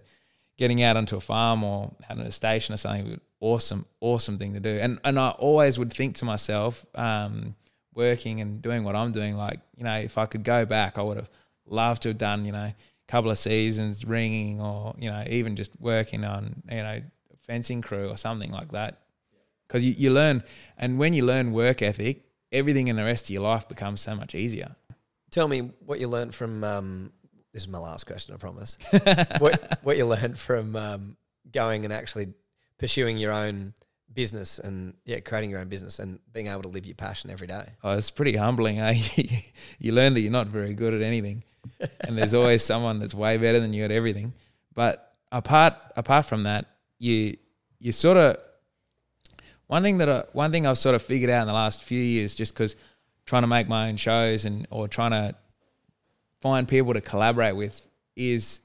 getting out onto a farm or out on a station or something would awesome awesome thing to do and and I always would think to myself um, working and doing what I'm doing like you know if I could go back I would have loved to have done you know a couple of seasons ringing or you know even just working on you know fencing crew or something like that because you, you learn and when you learn work ethic everything in the rest of your life becomes so much easier
Tell me what you learned from. Um, this is my last question, I promise. (laughs) what what you learned from um, going and actually pursuing your own business and yeah, creating your own business and being able to live your passion every day.
oh, it's pretty humbling eh? (laughs) you learn that you're not very good at anything and there's always someone that's way better than you at everything but apart apart from that you you sort of one thing that I, one thing I've sort of figured out in the last few years, just because trying to make my own shows and or trying to find people to collaborate with, is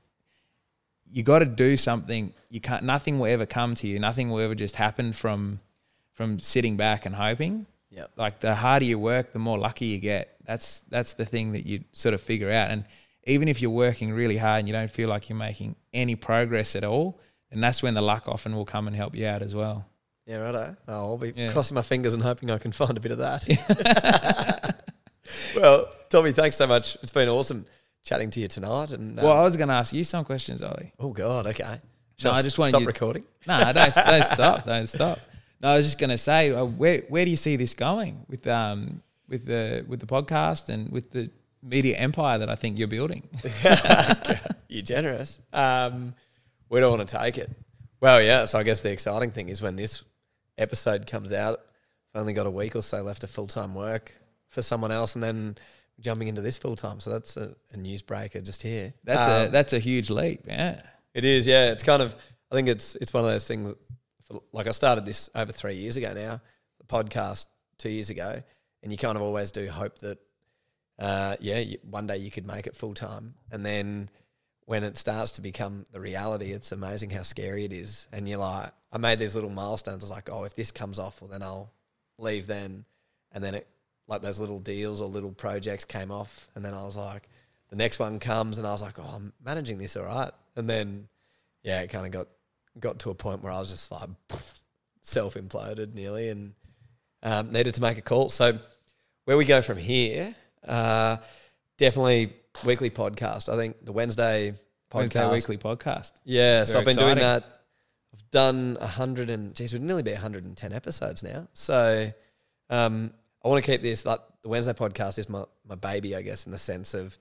you got to do something. You can't. Nothing will ever come to you. Nothing will ever just happen from from sitting back and hoping.
Yep.
Like the harder you work, the more lucky you get. That's that's the thing that you sort of figure out. And even if you're working really hard and you don't feel like you're making any progress at all, then that's when the luck often will come and help you out as well.
Yeah, righto. Oh, I'll be
Yeah.
crossing my fingers and hoping I can find a bit of that. (laughs) (laughs) well, Tommy, thanks so much. It's been awesome chatting to you tonight. And um,
Well, I was going to ask you some questions, Ollie.
oh god, okay.
No,
Shall
I just wanted
stop
you-
recording.
No, don't, don't (laughs) stop. Don't stop. No, I was just going to say, uh, where where do you see this going with um with the with the podcast and with the media empire that I think you're building? (laughs)
You're generous. Um, we don't want to take it. Well, yeah. So I guess the exciting thing is when this episode comes out, I've only got a week or so left of full time work for someone else, and then jumping into this full time. So that's a, a newsbreaker just here.
That's a
Um,
that's a huge leap. Yeah.
It is, yeah. It's kind of. I think it's it's one of those things. For, like I started this over three years ago now, the podcast two years ago, and you kind of always do hope that, uh, yeah, one day you could make it full time, and then when it starts to become the reality, it's amazing how scary it is. And you're like, I made these little milestones. I was like, oh, if this comes off, well, then I'll leave then, and then it like those little deals or little projects came off, and then I was like, the next one comes, and I was like, oh, I'm managing this all right, and then yeah, it kind of got got to a point where I was just like self imploded nearly, and um, needed to make a call. So where we go from here, uh, definitely weekly podcast. I think the Wednesday podcast
Wednesday weekly podcast.
yeah, so I've been doing that. I've done a hundred and geez, we'd nearly be hundred and ten episodes now. So um, I want to keep this like the Wednesday podcast is my my baby, I guess, in the sense of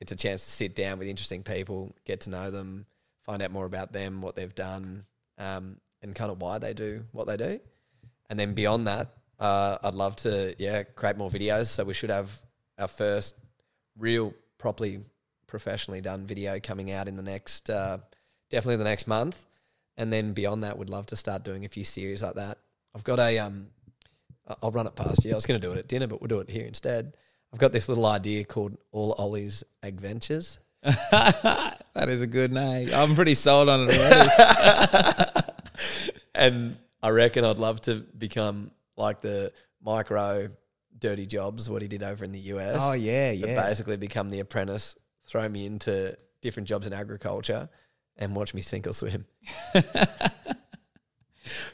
it's a chance to sit down with interesting people, get to know them, find out more about them, what they've done, um, and kind of why they do what they do. And then beyond that, uh, I'd love to yeah create more videos. So we should have our first real properly professionally done video coming out in the next uh, definitely the next month and then beyond that we'd love to start doing a few series like that i've got a um i'll run it past you i was going to do it at dinner but we'll do it here instead i've got this little idea called all ollie's adventures (laughs)
that is a good name. I'm pretty sold on it already. (laughs)
and i reckon i'd love to become like the micro dirty jobs what he did over in the us
oh yeah, yeah.
basically become the apprentice, throw me into different jobs in agriculture, and watch me sink or swim. (laughs)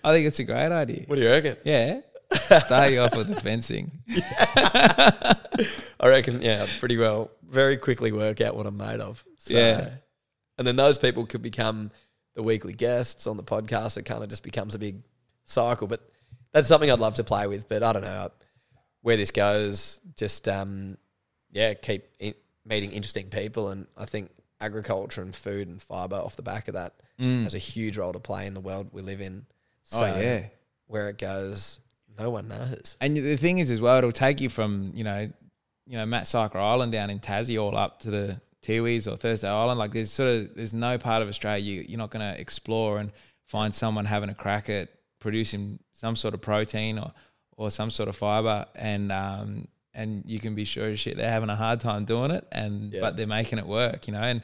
I think it's a great idea.
What do you reckon?
Yeah. (laughs) Start you off with the fencing. (laughs)
I reckon, yeah, pretty well, very quickly work out what I'm made of. So,
Yeah.
And then those people could become the weekly guests on the podcast. It kind of just becomes a big cycle. But that's something I'd love to play with. But I don't know where this goes. Just, um, yeah, keep in, meeting interesting people. And I think agriculture and food and fiber off the back of that
Mm.
has a huge role to play in the world we live in.
Oh
So
yeah.
where it goes, no one knows.
And the thing is, as well, it'll take you from you know, you know, Maatsuyker Island down in Tassie all up to the Tiwis or Thursday Island. Like there's sort of there's no part of Australia you, you're not going to explore and find someone having a crack at producing some sort of protein or or some sort of fiber, and um and you can be sure as shit they're having a hard time doing it, and
Yeah.
but they're making it work, you know, and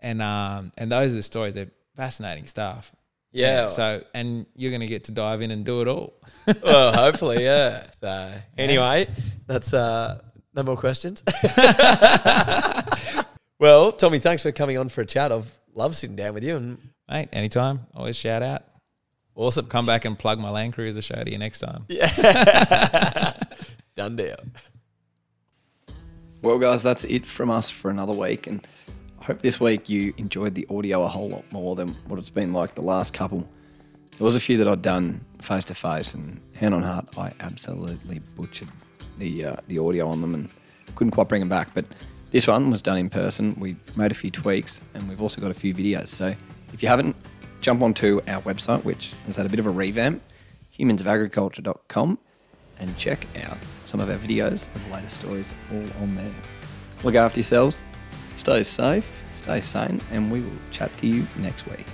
and um and those are the stories They're fascinating stuff.
Yeah.
So, and you're going to get to dive in and do it all. (laughs)
well, hopefully, yeah. So anyway, that's uh, no more questions. (laughs) well, Tommy, thanks for coming on for a chat. I've loved sitting down with you, and
Mate, anytime. Always shout out.
Awesome.
Come back and plug my Land Cruiser show to you next time.
Yeah. (laughs) Done deal.
Well, guys, that's it from us for another week. And I hope this week you enjoyed the audio a whole lot more than what it's been like the last couple. There was a few that I'd done face to face, and hand on heart, I absolutely butchered the uh, the audio on them and couldn't quite bring them back. But this one was done in person. We made a few tweaks, and we've also got a few videos. So if you haven't, jump onto our website, which has had a bit of a revamp, humansofagriculture.com, and check out some of our videos and latest stories all on there. Look after yourselves, stay safe, stay sane, and we will chat to you next week.